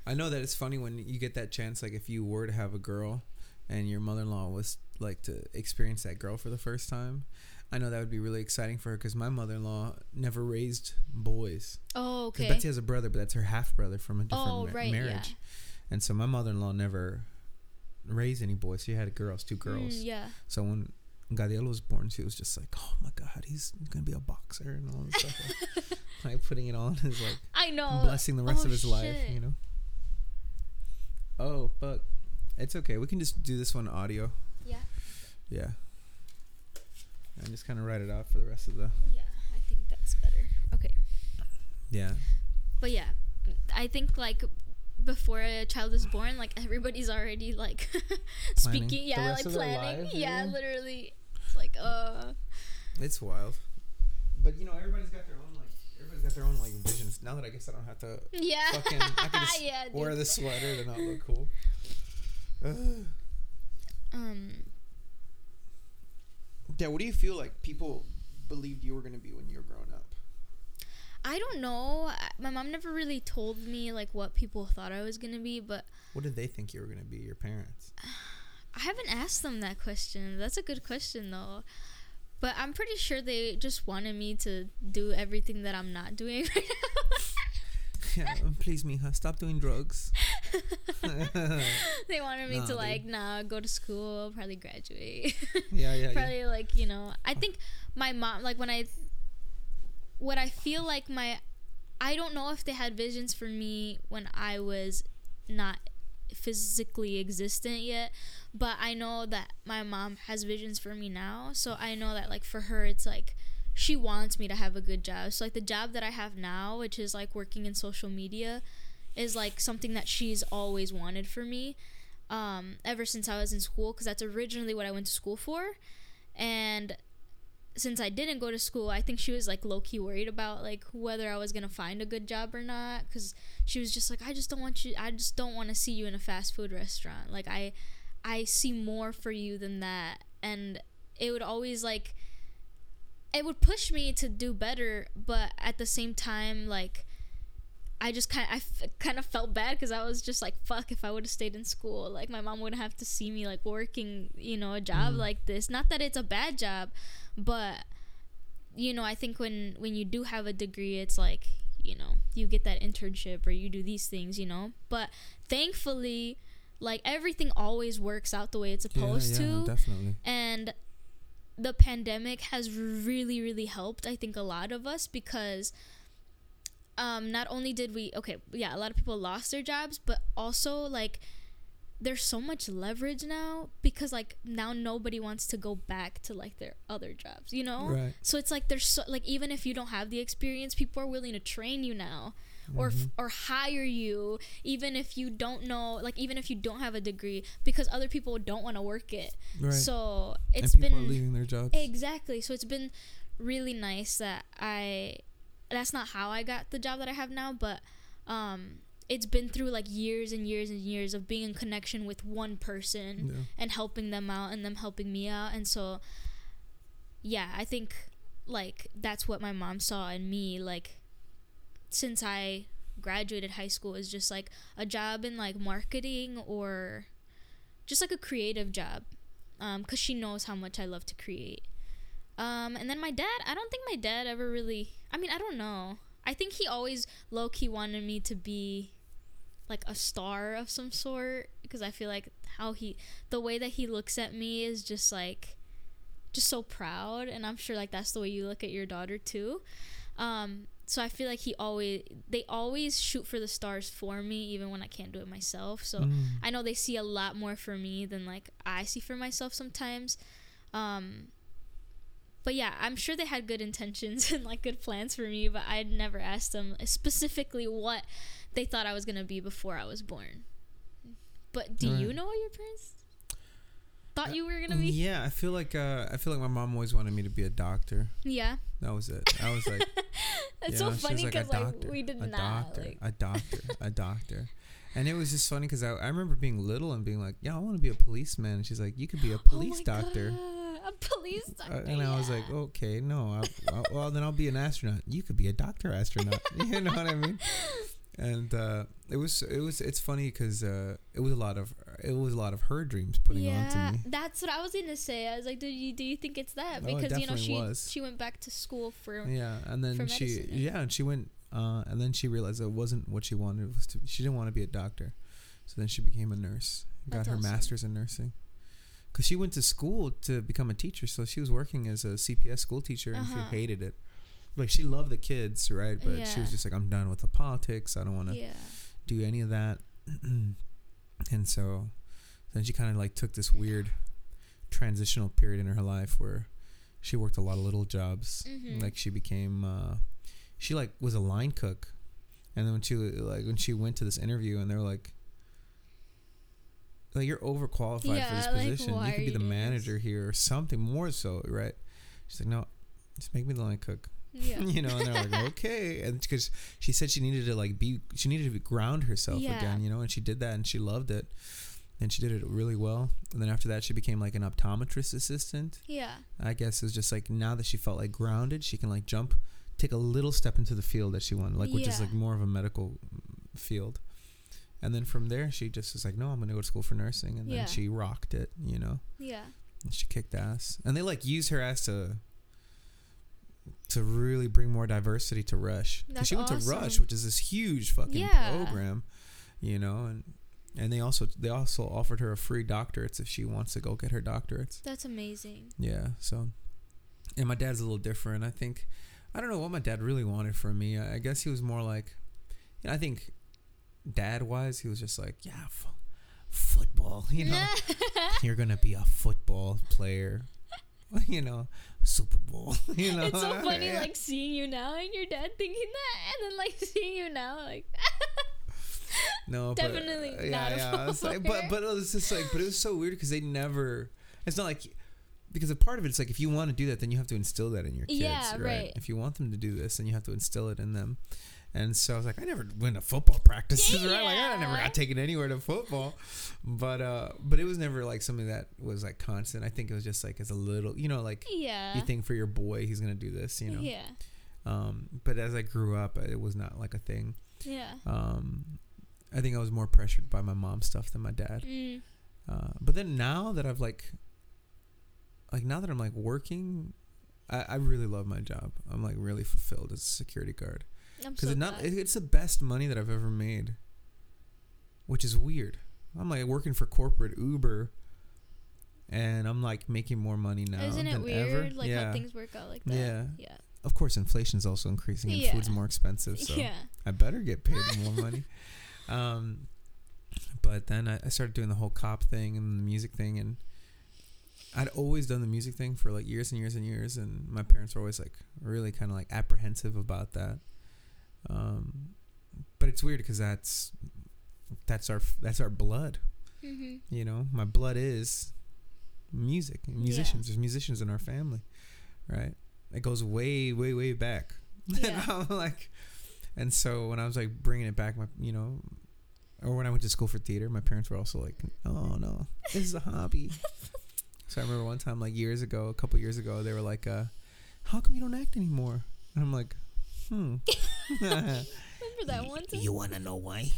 I know that it's funny when you get that chance, like if you were to have a girl and your mother in law was like to experience that girl for the first time. I know that would be really exciting for her because my mother in law never raised boys. oh okay. Betsy has a brother, but that's her half brother from a different Oh ma- right, marriage. And so my mother in law never raised any boys. She had girls, two girls. Mm, yeah. So when Gadiel was born, she was just like, "Oh my God, he's gonna be a boxer and all this stuff." like, like putting it all in his like I know. blessing the rest Oh, of his life, you know. Oh fuck, it's okay. We can just do this one audio. Yeah. Yeah. And just kind of write it out for the rest of the. Yeah, I think that's better. Okay. Yeah. But yeah, I think like before a child is born, like everybody's already like speaking. Yeah, like planning. yeah, yeah. literally. It's like uh. It's wild. But you know, everybody's got their own like. Everybody's got their own like visions. Now that I guess I don't have to Yeah. fucking. I can just yeah. Wear the sweater to not look cool. Um. yeah. What do you feel like people believed you were gonna be when you were growing up? I don't know. My mom never really told me like what people thought I was gonna be, but What did they think you were gonna be? Your parents. I haven't asked them that question. That's a good question though. But I'm pretty sure they just wanted me to do everything that I'm not doing right now. yeah. Um, please, Mija, stop doing drugs. they wanted me Nah, to dude. like, nah, go to school, probably graduate. Yeah, yeah, yeah. probably like, you know, I think my mom like when I what I feel like my I don't know if they had visions for me when I was not physically existent yet, but I know that my mom has visions for me now. So I know that like for her it's like she wants me to have a good job. So like the job that I have now, which is like working in social media, is like something that she's always wanted for me. Um, ever since I was in school, because that's originally what I went to school for, and since I didn't go to school, I think she was like low key worried about like whether I was gonna find a good job or not. Cause she was just like, I just don't want you. I just don't want to see you in a fast food restaurant. Like I, I see more for you than that. And it would always like, it would push me to do better. But at the same time, like, I just kind I f- kind of felt bad because I was just like, fuck, if I would have stayed in school, like my mom wouldn't have to see me like working, you know, a job Mhm. like this. Not that it's a bad job, but you know, I think when when you do have a degree, it's like you know you get that internship or you do these things, you know. But thankfully, like everything always works out the way it's supposed yeah, to, definitely. and the pandemic has really really helped i think a lot of us because um not only did we okay yeah a lot of people lost their jobs but also like there's so much leverage now because like now nobody wants to go back to like their other jobs you know Right. so it's like there's so like even if you don't have the experience people are willing to train you now or f- or hire you even if you don't know like even if you don't have a degree because other people don't want to work it Right. so and it's people been are leaving their jobs. exactly. So it's been really nice that I. That's not how I got the job that I have now, but um, it's been through like years and years and years of being in connection with one person Yeah. and helping them out and them helping me out, and so yeah, I think like that's what my mom saw in me. Like since I graduated high school is just like a job in like marketing or just like a creative job because she knows how much I love to create. Um, and then my dad, I don't think my dad ever really. I mean, I don't know. I think he always low key wanted me to be like a star of some sort because I feel like how he the way that he looks at me is just like just so proud and I'm sure like that's the way you look at your daughter too. Um so I feel like he always they always shoot for the stars for me even when I can't do it myself. So Mm. I know they see a lot more for me than like I see for myself sometimes. Um but yeah, I'm sure they had good intentions and like good plans for me, but I never asked them specifically what they thought I was gonna be before I was born. But do you know what your parents thought Uh, you were gonna be? Yeah, I feel like uh, I feel like my mom always wanted me to be a doctor. Yeah, That was it. I was like, that's you so know, she was funny like, because like, doctor, we did a not doctor, like. a doctor, a doctor. A doctor. And it was just funny because I, I remember being little and being like, yeah, I want to be a policeman. And she's like, you could be a police oh my doctor. God, a police Uh, doctor. and I was like, okay, no. I, I, well, then I'll be an astronaut. You could be a doctor astronaut. you know what I mean? And uh, it was, it was, it's funny because uh, it was a lot of, it was a lot of her dreams putting on to me. that's what I was gonna say. I was like, do you do you think it's that? Oh, it Because you know she was. she went back to school for Yeah, and then she, yeah, and she went, uh, and then she realized it wasn't what she wanted. It was to, she didn't want to be a doctor, so then she became a nurse. Got That's her awesome. master's in nursing. Cause she went to school to become a teacher, so she was working as a CPS school teacher, and Uh-huh. she hated it. Like she loved the kids, right? But she was just like, I'm done with the politics. I don't want to yeah. do any of that. and so then she kind of like took this weird transitional period in her life where she worked a lot of little jobs. Mhm. Like she became uh she like was a line cook. And then when she like when she went to this interview and they were like like you're overqualified for this like, position. you could be the manager here or something more so, right? She's like, "No, just make me the line cook." Yeah. you know, and they're like, okay, and because she said she needed to like be, she needed to ground herself Yeah. again, you know, and she did that, and she loved it, and she did it really well. And then after that, she became like an optometrist assistant. Yeah. I guess it was just like now that she felt like grounded, she can like jump, take a little step into the field that she wanted, like which is like more of a medical field. And then from there, she just was like, no, I'm gonna go to school for nursing, and Yeah. then she rocked it, you know. Yeah. And she kicked ass, and they like use her ass to to really bring more diversity to Rush. she went to Rush, which is this huge fucking Yeah. program, you know, and and they also they also offered her a free doctorates if she wants to go get her doctorates. That's amazing. Yeah, so and my dad's a little different. I think I don't know what my dad really wanted from me. I, I guess he was more like, you know, I think dad wise, he was just like, yeah, f- football, you know you're gonna be a football player you know super bowl you know it's so funny, Yeah. like seeing you now and your dad thinking that, and then like seeing you now, like no definitely but, uh, not yeah a yeah it's like, but but it was just like but it was so weird because they never it's not like because a part of it, it's like if you want to do that, then you have to instill that in your kids, Yeah, right? right. If you want them to do this, then you have to instill it in them. And so I was like, I never went to football practices, right? Like I never got taken anywhere to football, but uh, but it was never like something that was like constant. I think it was just like as a little, you know, like yeah, you think for your boy he's gonna do this, you know. yeah, Um, but as I grew up, it was not like a thing. yeah. Um, I think I was more pressured by my mom's stuff than my dad. Mm, Uh, but then now that I've like, like now that I'm like working, I, I really love my job. I'm like really fulfilled as a security guard because so not it's the best money that I've ever made, which is weird. I'm like working for corporate Uber, and I'm like making more money now. Isn't it weird, ever. like yeah. how things work out like that? Yeah. yeah, Of course, inflation's also increasing and Yeah. food's more expensive. So yeah. I better get paid more money. Um, but then I, I started doing the whole cop thing and the music thing, and I'd always done the music thing for like years and years and years, and my parents were always like really kind of like apprehensive about that. Um, but it's weird because that's that's our that's our blood, Mm-hmm. you know. My blood is music, musicians. There's musicians in our family, right? It goes way, way, way back. Yeah. and I'm like, and so when I was like bringing it back, my you know, or when I went to school for theater, my parents were also like, "Oh no, this is a hobby." so I remember one time, like years ago, a couple years ago, they were like, uh, "How come you don't act anymore?" And I'm like, "Hmm." Remember that one time? You wanna know why?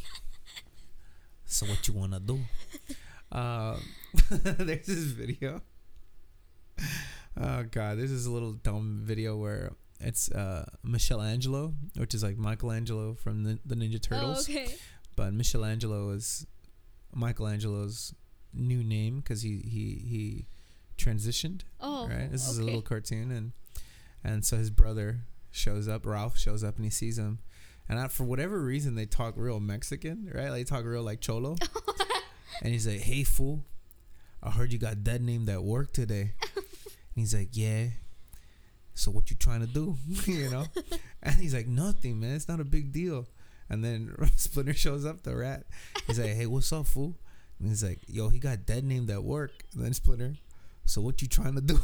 so what you wanna do? Um, there's this video. Oh god, this is a little dumb video where it's uh Michelangelo, which is like Michelangelo from the, the Ninja Turtles, Oh, okay. but Michelangelo is Michelangelo's new name because he he he transitioned. Oh, right. This is a little cartoon, and and so his brother shows up. Ralph shows up, and he sees him. And I, for whatever reason, they talk real Mexican, right? Like they talk real like cholo. and he's like, "Hey fool, I heard you got dead named at work today." and he's like, "Yeah." So what you trying to do? you know? And he's like, "Nothing, man. It's not a big deal." And then Splinter shows up, the rat. He's like, "Hey, what's up, fool?" And he's like, "Yo, he got dead named at work." And then Splinter, so what you trying to do?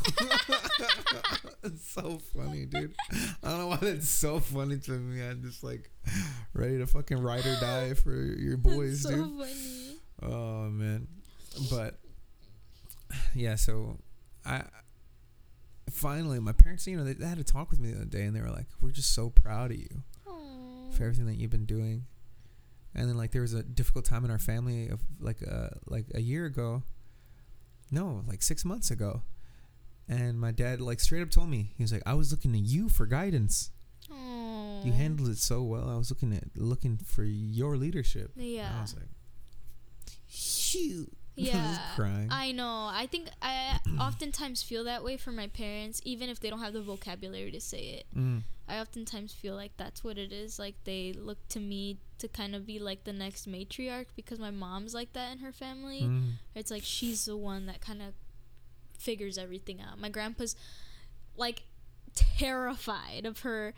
it's so funny, dude. I don't know why that's so funny to me. I'm just like ready to fucking ride or die for your boys, so dude. funny. Oh man, but yeah. So I finally, my parents, you know, they, they had a talk with me the other day, and they were like, "We're just so proud of you Aw. for everything that you've been doing." And then like there was a difficult time in our family of like uh like a year ago. No, like six months ago. And my dad like straight up told me he was like, "I was looking to you for guidance. Aw. You handled it so well. I was looking at looking for your leadership." And I Yeah. was like, "Shoot." Yeah. crying. I know. I think I oftentimes feel that way for my parents, even if they don't have the vocabulary to say it. Mm. I oftentimes feel like that's what it is. Like they look to me to kind of be like the next matriarch because my mom's like that in her family. Mm. It's like she's the one that kind of figures everything out. My grandpa's like terrified of her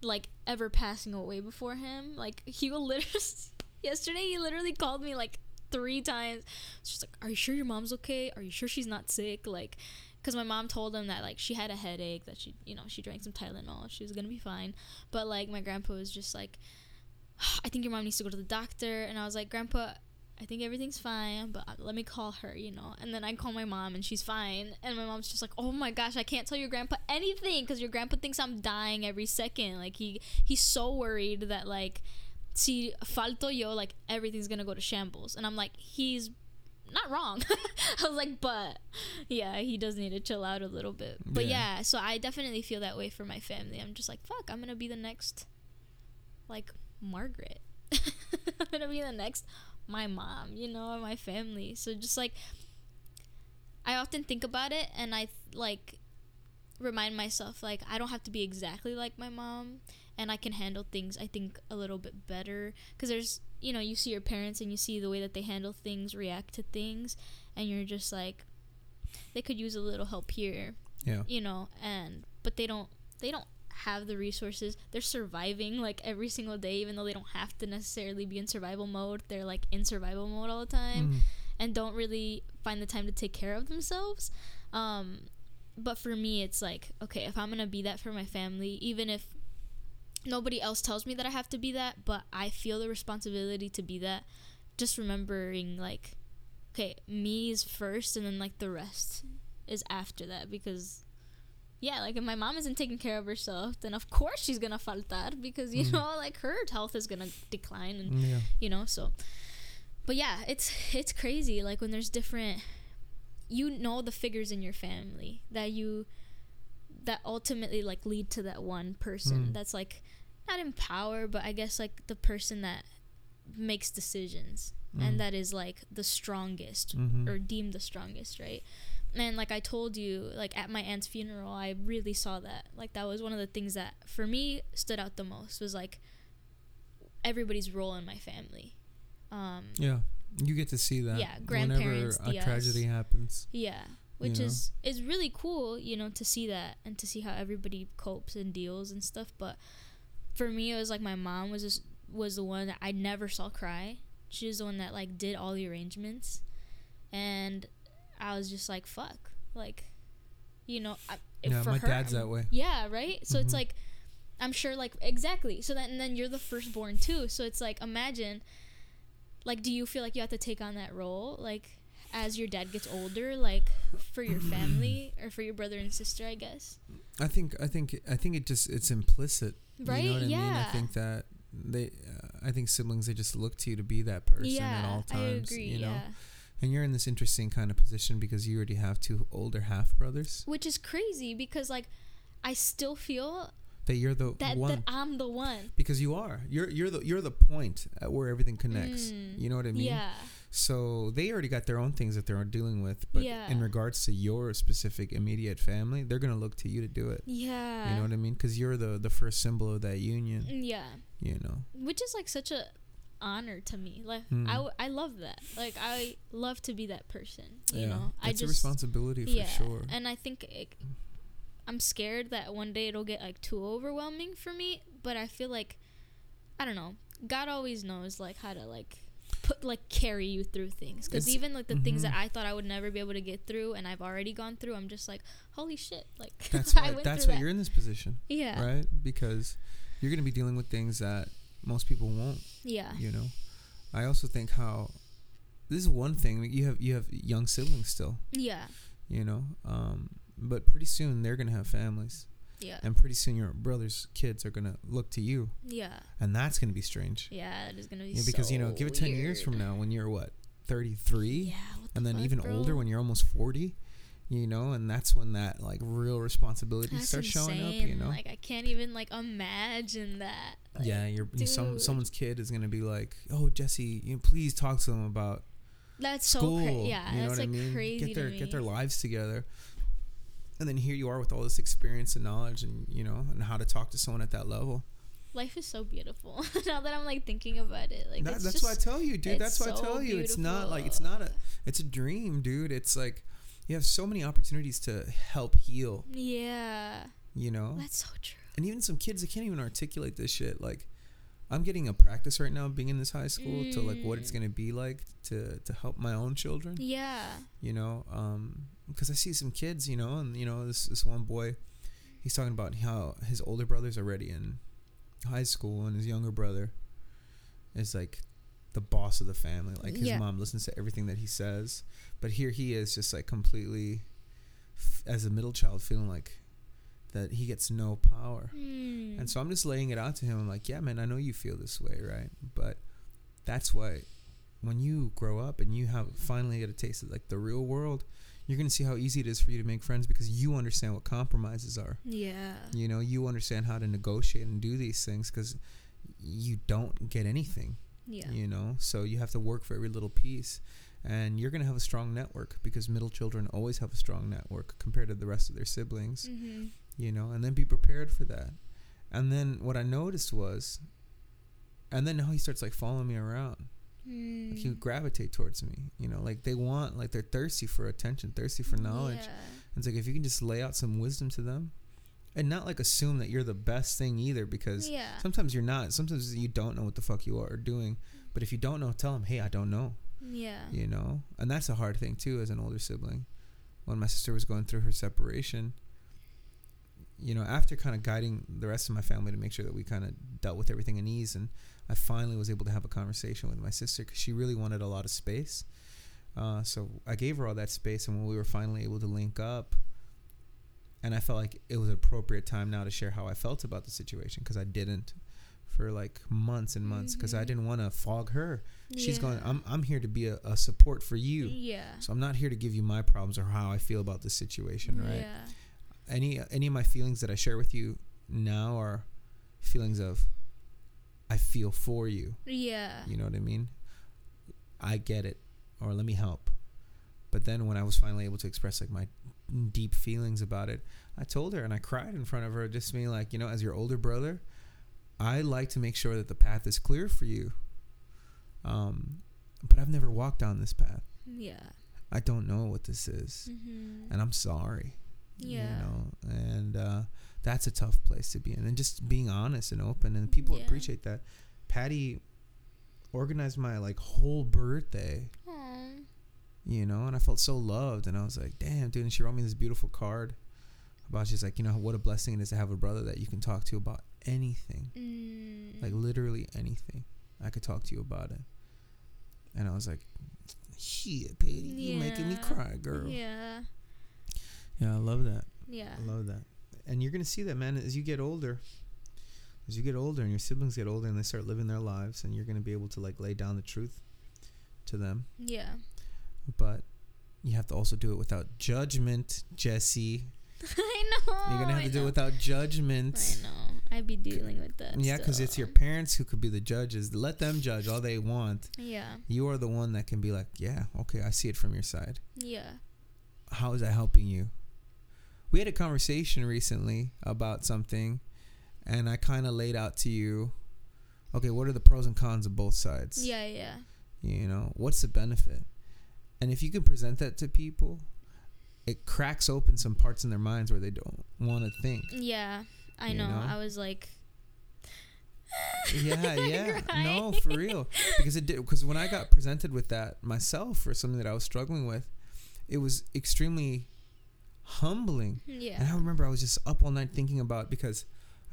like ever passing away before him. Like he will literally yesterday he literally called me like three times. She's like, "Are you sure your mom's okay? Are you sure she's not sick?" Like because my mom told him that like she had a headache that she you know she drank some tylenol she was gonna be fine but like my grandpa was just like i think your mom needs to go to the doctor and i was like grandpa i think everything's fine but uh, let me call her you know and then i call my mom and she's fine and my mom's just like oh my gosh i can't tell your grandpa anything because your grandpa thinks i'm dying every second like he he's so worried that like si falto yo like everything's gonna go to shambles and i'm like he's not wrong. I was like, but yeah, he does need to chill out a little bit. But Yeah. yeah. so I definitely feel that way for my family. I'm just like, fuck, I'm gonna be the next, like Margaret. I'm gonna be the next my mom, you know, my family. So just like, I often think about it, and I like remind myself like I don't have to be exactly like my mom and I can handle things I think a little bit better cuz there's you know you see your parents and you see the way that they handle things react to things and you're just like they could use a little help here Yeah. you know and but they don't they don't have the resources they're surviving like every single day even though they don't have to necessarily be in survival mode they're like in survival mode all the time Mm. and don't really find the time to take care of themselves. Um, but for me, it's like, okay, if I'm gonna be that for my family, even if nobody else tells me that I have to be that, but I feel the responsibility to be that, just remembering, like, okay, me is first, and then, like, the rest is after that because. Yeah, like if my mom isn't taking care of herself, then of course she's gonna faltar because you Mhm. know, like her health is gonna decline, and Mm, Yeah. you know so but yeah it's it's crazy like when there's different you know the figures in your family that you that ultimately like lead to that one person Mm. that's like not in power but i guess like the person that makes decisions Mm. and that is like the strongest Mhm. or deemed the strongest right and like i told you like at my aunt's funeral i really saw that like that was one of the things that for me stood out the most was like everybody's role in my family um Yeah. You get to see that. Yeah, Whenever grandparents, a tias. tragedy happens. yeah which know? is is really cool you know to see that and to see how everybody copes and deals and stuff but for me it was like my mom was just was the one that i never saw cry. She was the one that like did all the arrangements. And i was just like fuck. Like you know I, Yeah, for my her, dad's I'm- that way. yeah right? So it's Mhm. like i'm sure like exactly. So that and then you're the firstborn too. So it's like imagine like do you feel like you have to take on that role? Like as your dad gets older like for your family or for your brother and sister i guess I think I think I think it just it's implicit. Right? You know what I mean? I think that they uh, I think siblings they just look to you to be that person yeah at all i times, agree you know. yeah And you're in this interesting kind of position because you already have two older half brothers. which is crazy because like i still feel that you're the that one that I'm the one. because you are. You're you're the you're the point at where everything connects. Mm. You know what I mean? Yeah. So they already got their own things that they're dealing with, but Yeah. in regards to your specific immediate family, they're gonna look to you to do it. Yeah. You know what I mean? Because you're the the first symbol of that union. Yeah. You know. Which is like such a honor to me. Like Mm. I, w- I love that. Like I love to be that person. You yeah, know. I just a responsibility for yeah. sure. And I think it, I'm scared that one day it'll get like too overwhelming for me. But I feel like I don't know. God always knows like how to like put like carry you through things. Because even like the things that mhm. I thought I would never be able to get through, and I've already gone through, I'm just like, holy shit! Like That's I why that's why that. you're in this position, Yeah. right? Because you're gonna be dealing with things that most people won't. Yeah. You know. I also think how this is one thing you have you have young siblings still. Yeah. You know, um, but pretty soon they're gonna have families, Yeah. and pretty soon your brother's kids are gonna look to you, Yeah. and that's gonna be strange. Yeah. It is gonna be Yeah, because you know, give it ten years from now when you're what thirty three, Yeah. What and the then fuck, even bro? older when you're almost forty. You know, and that's when that like real responsibility That's starts showing up. You know, Like I can't even like imagine that. Like, yeah, you're you- some someone's kid is gonna be like, "Oh, Jesse, you know, please talk to them about That's so school." crazy. Yeah, you know that's what like I mean? crazy get their get their lives together, and then here you are with all this experience and knowledge, and you know, and how to talk to someone at that level. Life is so beautiful. now that I'm like thinking about it, like That- that's just, why I tell you, dude. That's why I tell you, it's not like it's not a, it's a dream, dude. It's like you have so many opportunities to help heal. Yeah, You know, that's so true. and even some kids that can't even articulate this shit. Like, I'm getting a practice right now, being in this high school, to like what it's Mm. gonna be like to to help my own children. Yeah, You know, um, because I see some kids, you know, and you know this this one boy, he's talking about how his older brother's already in high school, and his younger brother is like the boss of the family. Like his Yeah. mom listens to everything that he says, but here he is, just like completely, f- as a middle child, feeling like that he gets no power. Hmm. And so I'm just laying it out to him. I'm like, yeah, man, I know you feel this way, right? But that's why when you grow up and you have finally get a taste of like the real world, you're gonna see how easy it is for you to make friends because you understand what compromises are. yeah, You know, you understand how to negotiate and do these things because you don't get anything. yeah, You know, so you have to work for every little piece. And you're gonna have a strong network because middle children always have a strong network compared to the rest of their siblings mm-hmm. You know, and then be prepared for that. And then what I noticed was, and then now he starts like following me around. Like he Hmm. would gravitate towards me, you know, like they want, like they're thirsty for attention, thirsty for knowledge. Yeah. It's like if you can just lay out some wisdom to them, and not like assume that you're the best thing either, because yeah. sometimes you're not. Sometimes you don't know what the fuck you are doing. But if you don't know, tell them, hey, I don't know yeah. you know and that's a hard thing too as an older sibling when my sister was going through her separation you know after kind of guiding the rest of my family to make sure that we kind of dealt with everything in ease and i finally was able to have a conversation with my sister because she really wanted a lot of space uh, so i gave her all that space and when we were finally able to link up and i felt like it was an appropriate time now to share how i felt about the situation because i didn't for like months and months because i Mhm. didn't want to fog her she's going i'm i'm here to be a, a support for you Yeah. so i'm not here to give you my problems or how i feel about this situation right Yeah. Any any of my feelings that i share with you now are feelings of i feel for you. Yeah. you know what i mean? I get it or let me help. But then when i was finally able to express like my deep feelings about it i told her and i cried in front of her just being like you know as your older brother i like to make sure that the path is clear for you. Um but i've never walked down this path. Yeah. i don't know what this is. Mm-hmm. and i'm sorry Yeah. you know and uh, that's a tough place to be in and just being honest and open and people Yeah. appreciate that patty organized my like whole birthday Aw. you know and i felt so loved and i was like damn dude and she wrote me this beautiful card about she's like you know what a blessing it is to have a brother that you can talk to about anything Mm. like literally anything i could talk to you about it and i was like shit patty you're making me cry girl Yeah. Yeah i love that Yeah. I love that. And you're gonna see that, man, as you get older. As you get older and your siblings get older and they start living their lives and you're gonna be able to like lay down the truth to them. Yeah. But you have to also do it without judgment, Jesse. I know. You're gonna have Oh, I to do it without judgment. I know. I'd be dealing with that. Yeah, because it's your parents who could be the judges. Let them judge all they want. Yeah. You are the one that can be like, yeah, okay, I see it from your side. Yeah. How is that helping you? We had a conversation recently about something, and I kind of laid out to you, okay, what are the pros and cons of both sides? Yeah. Yeah. You know, what's the benefit? And if you can present that to people, it cracks open some parts in their minds where they don't want to think. Yeah. I know. know? I was like. yeah, yeah. No, for real. Because it did. Because when I got presented with that myself for something that I was struggling with, it was extremely humbling. Yeah. And I remember I was just up all night thinking about because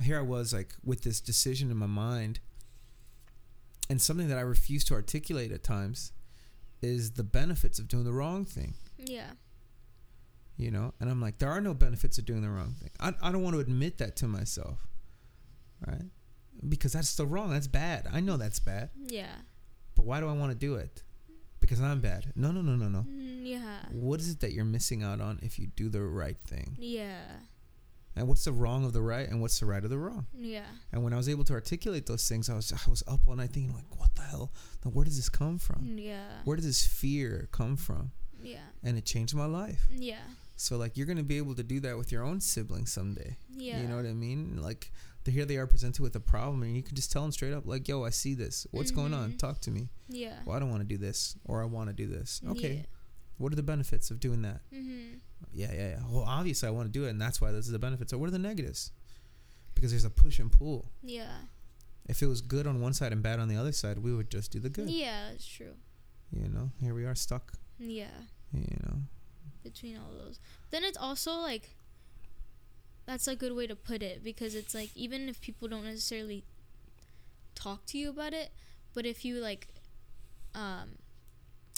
here I was like with this decision in my mind, and something that I refuse to articulate at times is the benefits of doing the wrong thing. Yeah. You know, and I'm like, there are no benefits of doing the wrong thing. I, I don't want to admit that to myself, right? Because that's still wrong. That's bad. I know that's bad. Yeah. But why do I want to do it? Because I'm bad. No, no, no, no, no. Mm, Yeah. What is it that you're missing out on if you do the right thing? Yeah. And what's the wrong of the right and what's the right of the wrong? Yeah. And when I was able to articulate those things, I was I was up all night thinking like, what the hell? Now, where does this come from? Yeah. Where does this fear come from? Yeah. And it changed my life. Yeah. So like you're gonna be able to do that with your own siblings someday. Yeah. You know what I mean? Like here they are presented with a problem and you can just tell them straight up like, yo, I see this. What's going on? Mhm. Talk to me. Yeah. Well, I don't want to do this or I want to do this. Okay. Yeah. What are the benefits of doing that? Mhm. Yeah, yeah, yeah. Well, obviously I want to do it, and that's why this is the benefits. So what are the negatives? Because there's a push and pull. Yeah. If it was good on one side and bad on the other side, we would just do the good. Yeah. It's true. You know, here we are stuck. Yeah. You know, Between all those, then it's also like. That's a good way to put it because it's like even if people don't necessarily talk to you about it, but if you like, um,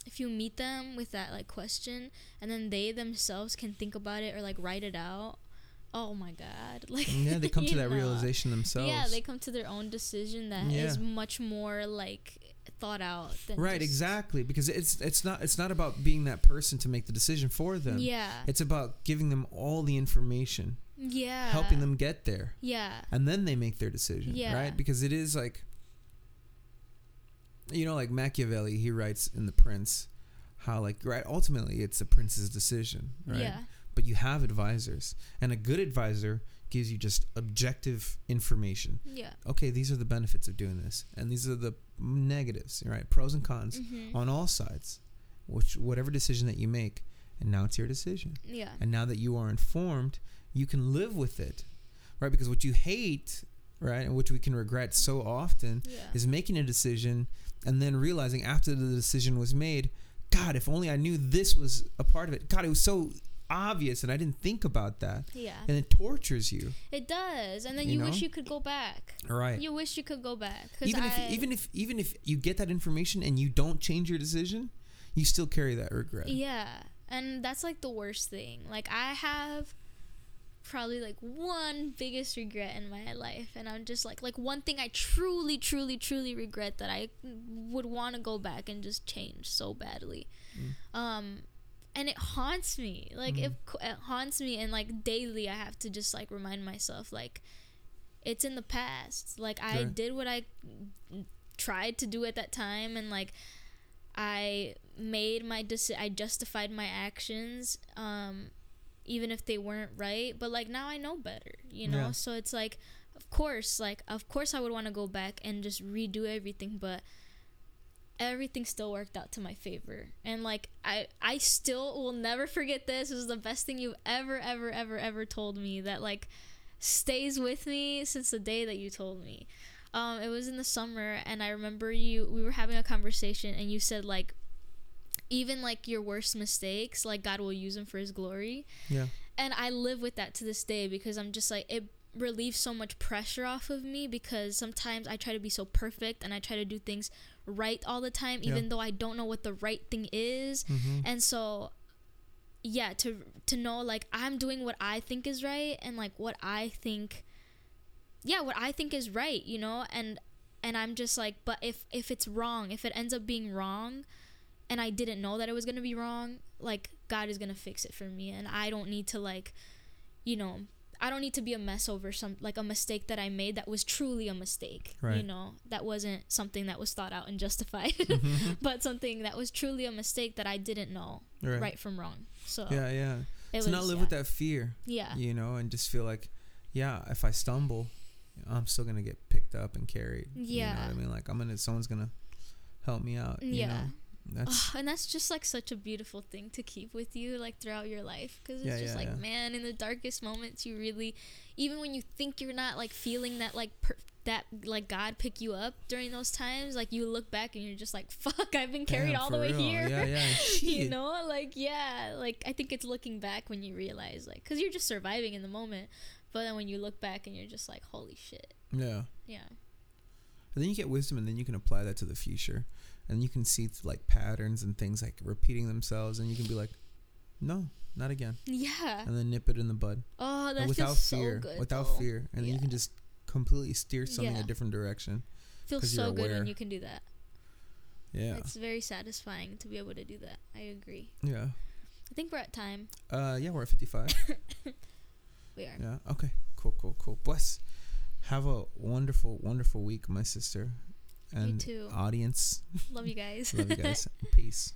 if you meet them with that like question and then they themselves can think about it or like write it out, oh my god, like yeah, they come to that know. realization themselves. Yeah, they come to their own decision that is Yeah. much more like thought out. Than right, exactly. Because it's it's not it's not about being that person to make the decision for them. Yeah. It's about giving them all the information, yeah. helping them get there, Yeah. and then they make their decision. Yeah. Right? Because it is like, you know, like Machiavelli, he writes in The Prince, how like right ultimately it's the prince's decision, right? Yeah. But you have advisors, and a good advisor gives you just objective information. Yeah. Okay, these are the benefits of doing this, and these are the negatives, right? Pros and cons Mhm. on all sides, which whatever decision that you make, and now it's your decision. Yeah. And now that you are informed, you can live with it, right? Because what you hate, right, and which we can regret so often, Yeah. is making a decision and then realizing after the decision was made, God, if only I knew this was a part of it. God, it was so obvious and I didn't think about that. Yeah. And it tortures you, It does, and then You you, wish you could go back. right? You wish you could go back. Even if even if even if you get that information and you don't change your decision, you still carry that regret. Yeah, and that's like the worst thing. Like I have probably like one biggest regret in my life and I'm just like like one thing I truly truly truly regret that I would want to go back and just change so badly. Mm. Um and it haunts me. Like Mhm. it, it haunts me and like daily I have to just like remind myself like it's in the past. Like I Right. did what I tried to do at that time and like I made my deci- I justified my actions um even if they weren't right but like now I know better you know? Yeah. so it's like of course like of course I would want to go back and just redo everything but everything still worked out to my favor. And like I I still will never forget this. This is the best thing you've ever ever ever ever told me that like stays with me since the day that you told me. Um, it was in the summer and i remember you we were having a conversation and you said like even like your worst mistakes like god will use them for his glory Yeah. and i live with that to this day because i'm just like it relieves so much pressure off of me because sometimes i try to be so perfect and i try to do things right all the time Yeah. even though i don't know what the right thing is Mm-hmm. and so yeah to to know like i'm doing what i think is right and like what i think yeah what i think is right you know and and i'm just like but if if it's wrong if it ends up being wrong and i didn't know that it was going to be wrong like god is going to fix it for me and i don't need to like you know I don't need to be a mess over some like a mistake that I made that was truly a mistake. Right. you know, that wasn't something that was thought out and justified, but something that was truly a mistake that I didn't know right. right, from wrong. So Yeah, yeah. it to not live yeah. with that fear, Yeah. you know, and just feel like, yeah, if I stumble, I'm still gonna get picked up and carried. You know Yeah. what I mean? Like I'm gonna, someone's gonna help me out. You Yeah. Know? That's and that's just like such a beautiful thing to keep with you like throughout your life because it's Yeah, just yeah, like yeah. man in the darkest moments you really even when you think you're not like feeling that like per- that like god pick you up during those times like you look back and you're just like fuck i've been carried Damn, all the way real. here Yeah, yeah. you know like yeah like i think it's looking back when you realize like because you're just surviving in the moment but then when you look back and you're just like holy shit Yeah. yeah And then you get wisdom, and then you can apply that to the future, and you can see like patterns and things like repeating themselves, and you can be like, no, not again, yeah and then nip it in the bud oh And that without feels fear, so good without though. fear, and then you can just completely steer something Yeah. a different direction. Feels so good when you can do that Yeah, It's very satisfying to be able to do that. I agree. yeah, I think we're at time. uh, yeah. We're at fifty-five. We are. yeah. Okay. Cool. Cool. Cool. Bless. Have a wonderful, wonderful week, my sister, and too. audience. Love you guys. Love you guys. Peace.